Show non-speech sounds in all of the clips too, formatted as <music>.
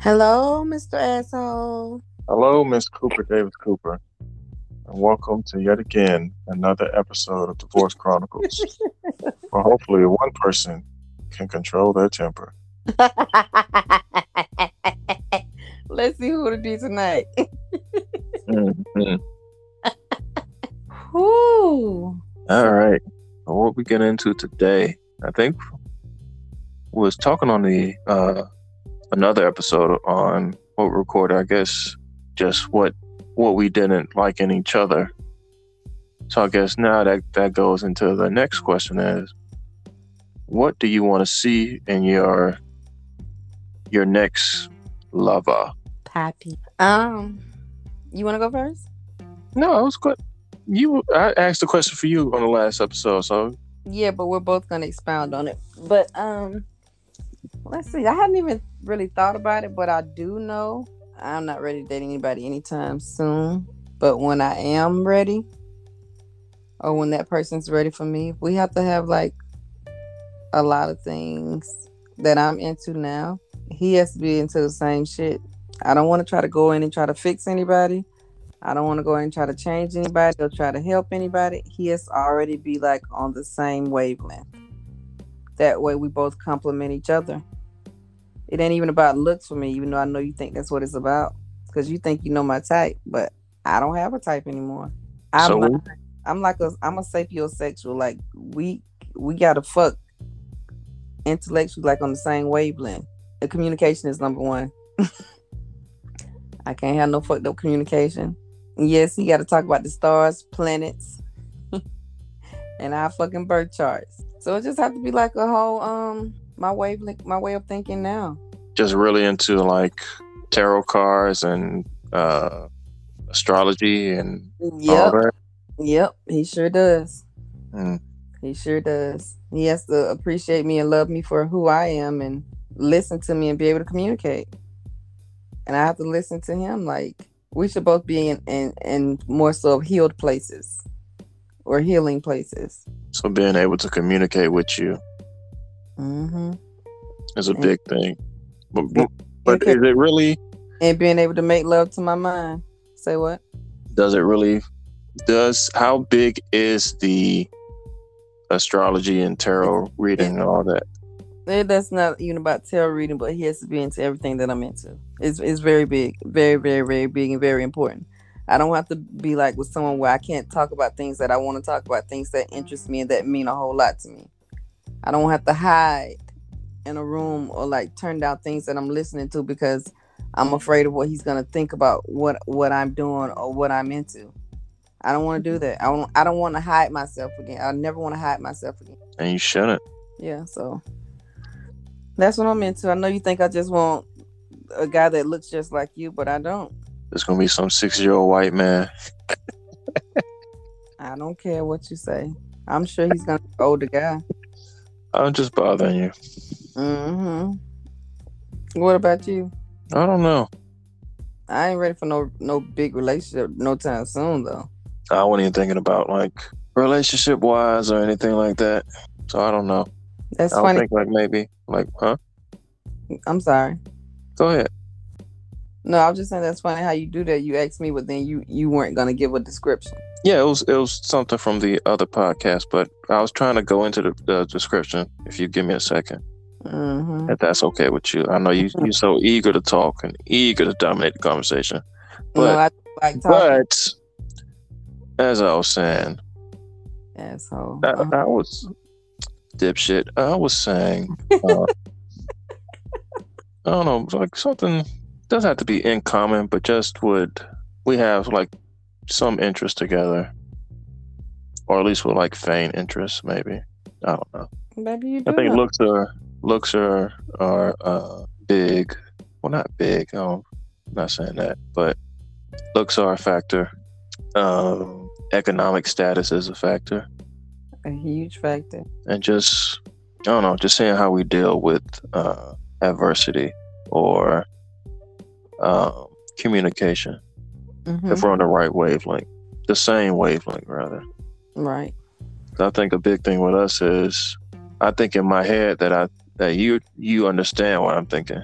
Hello, Mr. Asshole. Hello, Miss Cooper Davis Cooper, and welcome to yet again another episode of Divorce Chronicles. <laughs> where hopefully one person can control their temper. <laughs> Let's see who it'll be tonight. Mhm. All right. So what we get into today, I think, was talking on the uh, another episode on what we recorded. I guess just what what we didn't like in each other. So I guess now that that goes into the next question is, what do you want to see in your your next lover? Pappy. Um, you want to go first? No, I was good. You, I asked a question for you on the last episode, so Yeah, but we're both gonna expound on it. But um, let's see. I hadn't even really thought about it, but I do know I'm not ready to date anybody anytime soon. But when I am ready, or when that person's ready for me, we have to have like a lot of things that I'm into now. He has to be into the same shit. I don't want to try to go in and try to fix anybody. I don't want to go in and try to change anybody or try to help anybody. He has to already be like on the same wavelength. That way we both complement each other. It ain't even about looks for me, even though I know you think that's what it's about. Because you think you know my type, but I don't have a type anymore. I'm, So- like, I'm like a I'm a sapiosexual. Like we we gotta fuck intellectually like on the same wavelength. The communication is number one. <laughs> I can't have no fucked up communication. Yes, he got to talk about the stars, planets, <laughs> and our fucking birth charts. So it just have to be like a whole um my wavelength, my way of thinking now. just really into like tarot cards and uh astrology and all Yep, that. yep, he sure does. Mm. He sure does. He has to appreciate me and love me for who I am and listen to me and be able to communicate. And I have to listen to him. Like we should both be in in, in more so healed places or healing places. So being able to communicate with you hmm is a Mm. big thing. But but is it really And being able to make love to my mind. Say what? does it really does how big is the astrology and tarot reading and all that? Eh, That's not even about tarot reading, but he has to be into everything that I'm into. It's it's very big, very very very big and very important. I don't have to be like with someone where I can't talk about things that I want to talk about, things that interest me and that mean a whole lot to me. I don't have to hide in a room or like turn down things that I'm listening to because I'm afraid of what he's gonna think about what what I'm doing or what I'm into. I don't want to do that. I don't. I don't want to hide myself again. I never want to hide myself again. And you shouldn't. Yeah, so that's what I'm into. I know you think I just want a guy that looks just like you, but I don't. There's gonna be some six year old white man. <laughs> I don't care what you say. I'm sure he's gonna be an older guy. I'm just bothering you. Mm-hmm. What about you? I don't know. I ain't ready for no no big relationship no time soon though. I wasn't even thinking about like relationship wise or anything like that. So I don't know. That's I funny. think like maybe like huh? I'm sorry. Go ahead. No, I was just saying that's funny how you do that. You asked me, but then you you weren't gonna give a description. Yeah, it was it was something from the other podcast, but I was trying to go into the, the description. If you give me a second, hmm if that's okay with you, I know you <laughs> you're so eager to talk and eager to dominate the conversation. no, But I like but as I was saying, Asshole. I, Uh-huh. I was dipshit. I was saying, uh, <laughs> I don't know, like something doesn't have to be in common, but just would we have like some interest together, or at least with like faint interest, maybe. I don't know. Maybe you do. I think know. looks are looks are are uh, big. Well, not big. Um, I'm not saying that, but looks are a factor. Um, economic status is a factor, a huge factor. and just I don't know, just seeing how we deal with uh, adversity or um, communication. Mhm. If we're on the right wavelength, the same wavelength, rather. Right. I think a big thing with us is I think in my head that I that you you understand what I'm thinking.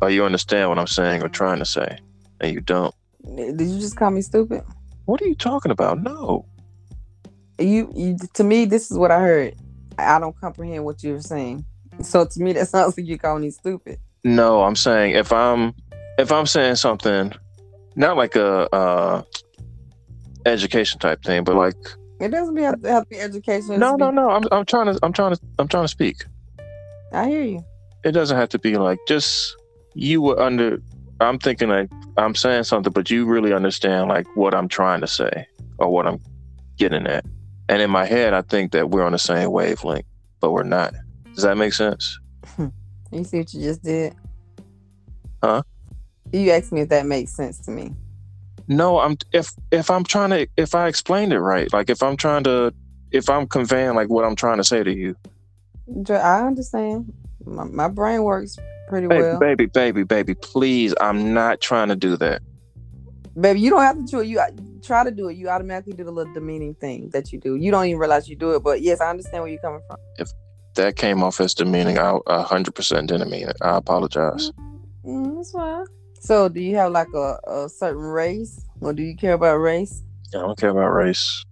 or you understand what I'm saying or trying to say, and you don't. Did you just call me stupid? What are you talking about? No. You, you to me, this is what I heard. I don't comprehend what you're saying. So to me, that <laughs> sounds like you're calling me stupid. No, I'm saying if I'm if I'm saying something, not like a uh, education type thing, but like it doesn't have to, have to be education. No, no, no. I'm I'm trying to I'm trying to I'm trying to speak. I hear you. It doesn't have to be like just you were under. I'm thinking like I'm saying something, but you really understand like what I'm trying to say or what I'm getting at. And in my head, I think that we're on the same wavelength, but we're not. Does that make sense? <laughs> you see what you just did? Huh? You asked me if that makes sense to me. No, I'm if if I'm trying to if I explained it right, like if I'm trying to if I'm conveying like what I'm trying to say to you. I understand. My, my brain works pretty baby, well. Baby, baby, baby, please. I'm not trying to do that. Baby, you don't have to do it. You try to do it. You automatically do the little demeaning thing that you do. You don't even realize you do it. But yes, I understand where you're coming from. If that came off as demeaning, I 100% didn't mean it. I apologize. Mm, that's fine. So, do you have like a, a certain race, or do you care about race? I don't care about race.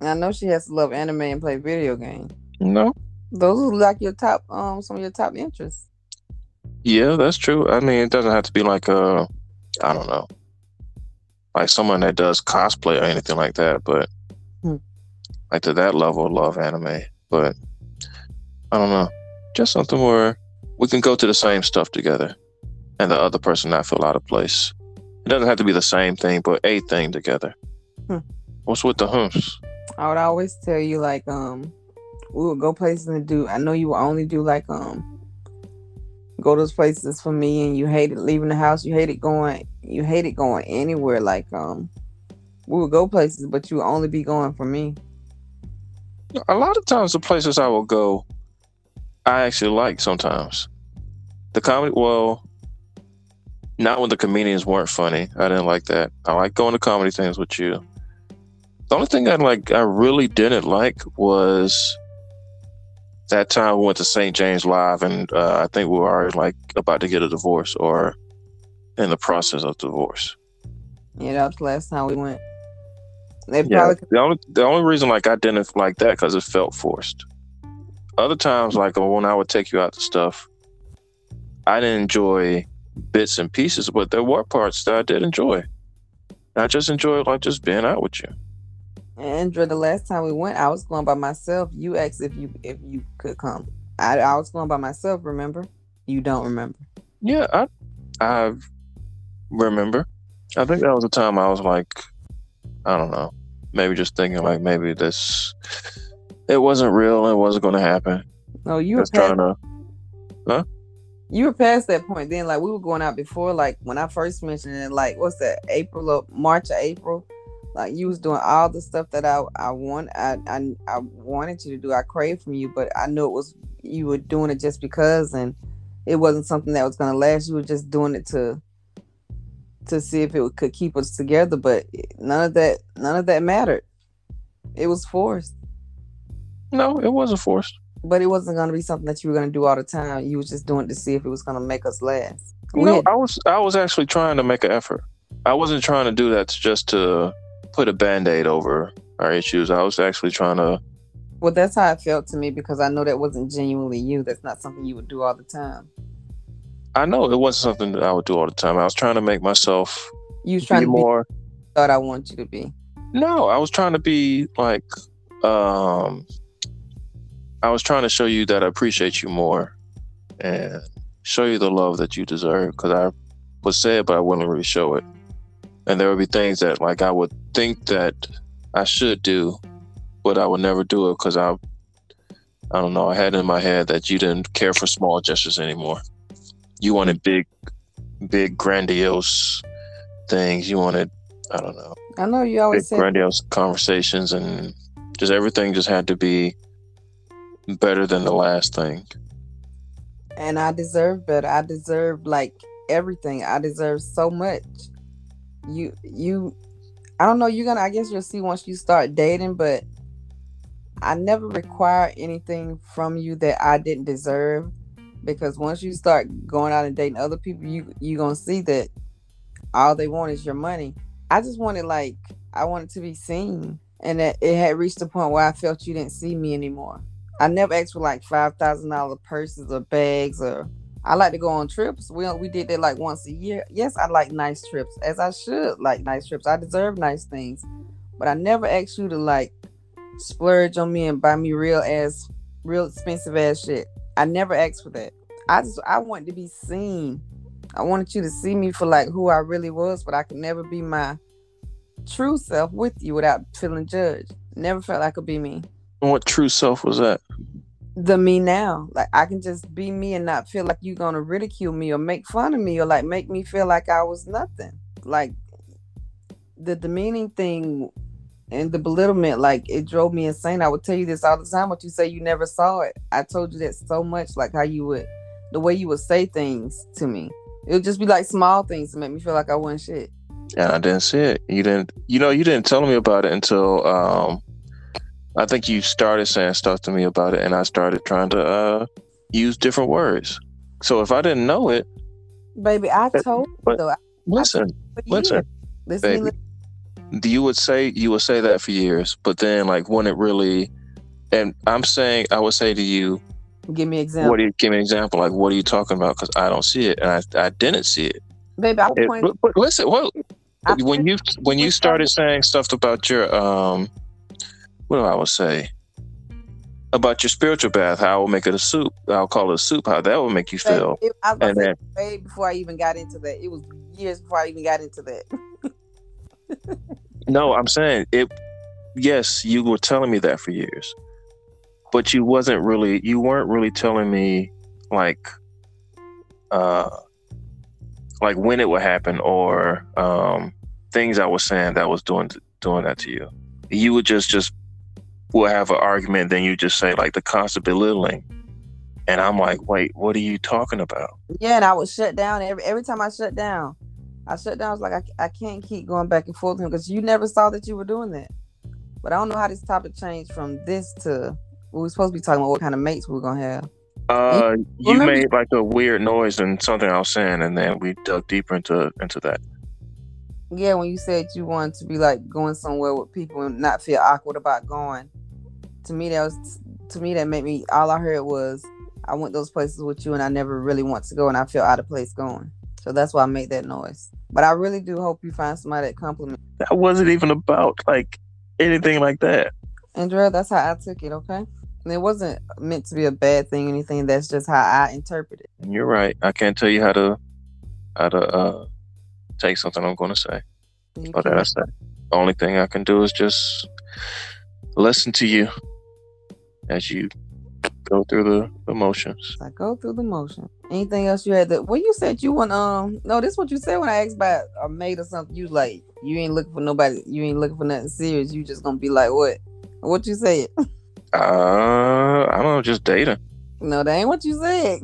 I know she has to love anime and play video games. No, those are like your top, um, some of your top interests. Yeah, that's true. I mean, it doesn't have to be like a, I don't know, like someone that does cosplay or anything like that, but hmm. like to that level, love anime. But I don't know, just something where we can go to the same stuff together and the other person not feel out of place. It doesn't have to be the same thing, but a thing together. Hmm. What's with the humps? I would always tell you like um we would go places and do I know you would only do like um go those places for me and you hated leaving the house, you hated going you hated going anywhere like um we would go places but you would only be going for me. A lot of times the places I will go I actually like sometimes. The comedy well not when the comedians weren't funny. I didn't like that. I like going to comedy things with you. The only thing I like, I really didn't like was that time we went to St. James Live, and uh, I think we were already like about to get a divorce or in the process of divorce. Yeah, that was the last time we went. They yeah, the only the only reason like I didn't like that because it felt forced. Other times, like when I would take you out to stuff, I didn't enjoy bits and pieces, but there were parts that I did enjoy. I just enjoyed like just being out with you. Andrew, the last time we went, I was going by myself. You asked if you if you could come. I, I was going by myself. Remember? You don't remember? Yeah, I I remember. I think that was the time I was like, I don't know, maybe just thinking like maybe this, it wasn't real. It wasn't going to happen. No, you were trying to, huh? You were past that point then. Like we were going out before, like when I first mentioned it, like what's that, April or March or April? Like you was doing all the stuff that I I want I, I I wanted you to do. I craved from you, but I knew it was you were doing it just because, and it wasn't something that was gonna last. You were just doing it to to see if it could keep us together. But none of that none of that mattered. It was forced. No, it wasn't forced but it wasn't going to be something that you were going to do all the time. You was just doing it to see if it was going to make us last. no, had- I was I was actually trying to make an effort. I wasn't trying to do that just to put a band-aid over our issues. I was actually trying to Well, that's how it felt to me because I know that wasn't genuinely you. That's not something you would do all the time. I know it wasn't something that I would do all the time. I was trying to make myself you was trying to be more thought I want you to be. No, I was trying to be like um I was trying to show you that I appreciate you more and show you the love that you deserve because I would say it, but I wouldn't really show it. And there would be things that like I would think that I should do, but I would never do it because I, I don't know. I had in my head that you didn't care for small gestures anymore. You wanted big, big grandiose things. You wanted, I don't know. I know you always big, grandiose conversations and just everything just had to be better than the last thing. And I deserve better. I deserve like everything. I deserve so much. You you I don't know, you're gonna I guess you'll see once you start dating, but I never require anything from you that I didn't deserve. because once you start going out and dating other people, you you gonna see that all they want is your money. I just wanted like I wanted to be seen, and that it had reached a point where I felt you didn't see me anymore. I never asked for like five thousand dollar purses or bags or. I like to go on trips. We we did that like once a year. Yes, I like nice trips, as I should like nice trips. I deserve nice things, but I never asked you to like splurge on me and buy me real ass, real expensive ass shit. I never asked for that. I just I wanted to be seen. I wanted you to see me for like who I really was, but I could never be my true self with you without feeling judged. Never felt I could be me. What true self was that? The me now. Like I can just be me and not feel like you're gonna ridicule me or make fun of me or like make me feel like I was nothing. Like the demeaning thing and the belittlement, like it drove me insane. I would tell you this all the time, but you say you never saw it. I told you that so much, like how you would, the way you would say things to me. It would just be like small things to make me feel like I wasn't shit. And I didn't see it. You didn't, you know, you didn't tell me about it until um, I think you started saying stuff to me about it, and I started trying to uh, use different words. So if I didn't know it, baby, I told but, you. Listen, listen, listen, baby. You would say you would say that for years, but then like when it really, and I'm saying I would say to you, give me an example. What do you give me an example? Like what are you talking about? Because I don't see it, and I I didn't see it. Baby, I It- point. but, but listen, what I when you when you started saying stuff about your um, what do I would say about your spiritual bath? How I will make it a soup. I'll call it a soup. How that will make you feel. it- I was And then way before I even got into that. It was years before I even got into that. no, I'm saying it. Yes, you were telling me that for years, but you wasn't really. You weren't really telling me like, uh, like when it would happen or um things I was saying that was doing doing that to you. You would just just will have an argument, then you just say like the constant belittling, and I'm like, wait, what are you talking about? Yeah, and I would shut down every every time I shut down. I shut down. I was like, I, I can't keep going back and forth with him because you never saw that you were doing that. But I don't know how this topic changed from this to we were supposed to be talking about what kind of mates we were gonna have. Uh, you remember- made like a weird noise and something I was saying, and then we dug deeper into into that. Yeah, when you said you wanted to be like going somewhere with people and not feel awkward about going. To me, that was to me that made me. All I heard was I went those places with you, and I never really want to go, and I feel out of place going. So that's why I made that noise. But I really do hope you find somebody that compliment. That wasn't even about like anything like that. Andrea, that's how I took it. Okay, and it wasn't meant to be a bad thing. Anything. That's just how I interpret it. And you're right. I can't tell you how to how to uh take something I'm going to say. You But can't- that's that. The only thing I can do is just listen to you as you go through the, the motions. I go through the motion. Anything else you had that? Well, you said you want um. No, this is what you said when I asked about a mate or something. You like you ain't looking for nobody. You ain't looking for nothing serious. You just gonna be like what? What you said? <laughs> Uh, I don't know, just dating. No, that ain't what you said.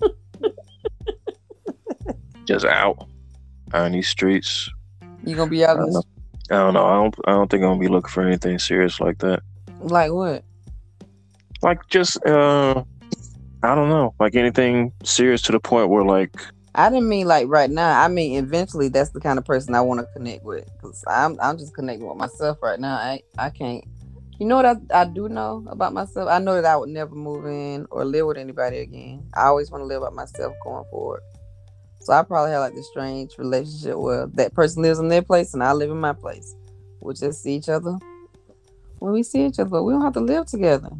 <laughs> Just out on these streets. you gonna be out I don't the. I don't know. I don't. I don't think I'm gonna be looking for anything serious like that. like what? Like just uh, I don't know. Like anything serious to the point where like I didn't mean like right now. I mean eventually. That's the kind of person I want to connect with. Cause I'm I'm just connecting with myself right now. I I can't. You know what I, I do know about myself? I know that I would never move in or live with anybody again. I always want to live by myself going forward. So I probably have like this strange relationship where that person lives in their place and I live in my place. We'll just see each other when we see each other, but we don't have to live together.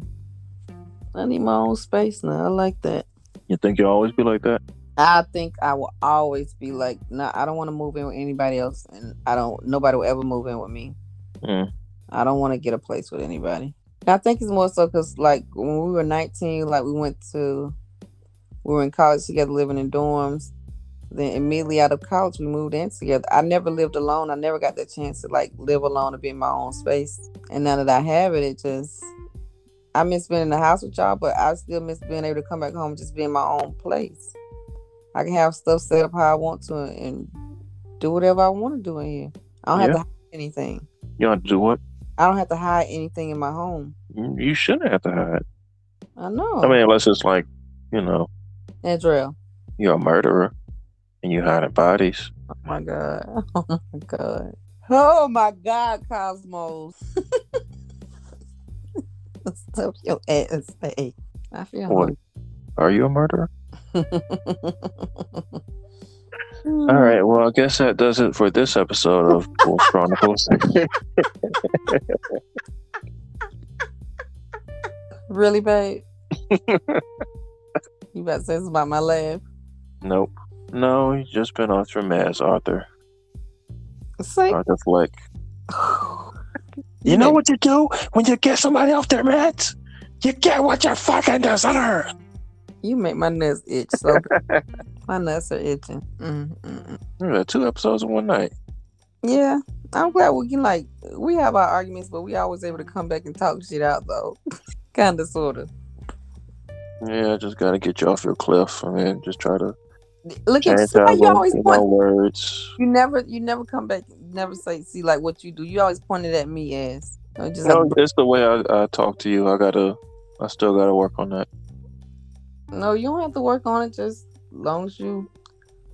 I need my own space now. I like that. you think you'll always be like that. I think I will always be like, nah, I don't want to move in with anybody else, and I don't. Nobody will ever move in with me. Mm. I don't want to get a place with anybody. And I think it's more so because, like, when we were nineteen, like we went to, we were in college together, living in dorms. Then immediately out of college, we moved in together. I never lived alone. I never got the chance to like live alone and be in my own space. And now that I have it, it just I miss being in the house with y'all, but I still miss being able to come back home and just be in my own place. I can have stuff set up how I want to and do whatever I want to do in here. I don't have to hide anything. You don't have to do what? I don't have to hide anything in my home. Mm, you shouldn't have to hide. I know. I mean, unless it's like you know, Andrell. you're a murderer and you hiding bodies. Oh my god. <laughs> Oh my god. Oh my god, Cosmos. <laughs> Stuff your ass. I feel What? Are you a murderer? <laughs> All right. Well, I guess that does it for this episode of Wolf Chronicles. <laughs> Really, babe? <laughs> you about to say something about my laugh? nope. No, he's just been off your meds, Arthur. Say, Arthur Fleck. You know what you do when you get somebody off their meds? You get what you fucking deserve. You make my nuts itch so <laughs> my nuts are itching. Mm, mm, mm. At that, two episodes in one night. Yeah, I'm glad we can like we have our arguments, but we always able to come back and talk shit out though. <laughs> kind of, sort of. Yeah, I just gotta get you off your cliff. I mean, just try to Look at change see how you always you point. words. You never, you never come back. Never say, see like what you do. You always pointed at me as. Just No, have- it's the way I, I talk to you. I gotta, I still gotta work on that. no, you don't have to work on it. Just long as you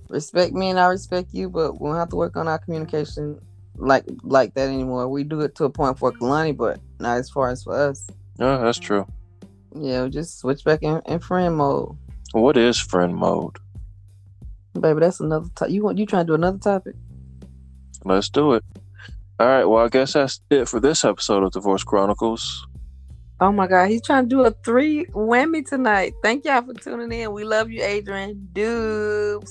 respect me and I respect you, but we don't have to work on our communication like like that anymore. We do it to a point for Kalani, but not as far as for us. Yeah, that's true. Yeah, we just switch back in, in friend mode, What is friend mode? baby. That's another. To- you want you trying to do another topic? Let's do it. All right. Well, I guess that's it for this episode of Divorce Chronicles. Oh my God, he's trying to do a three whammy tonight. Thank y'all for tuning in. We love you, Adrian. Dubes.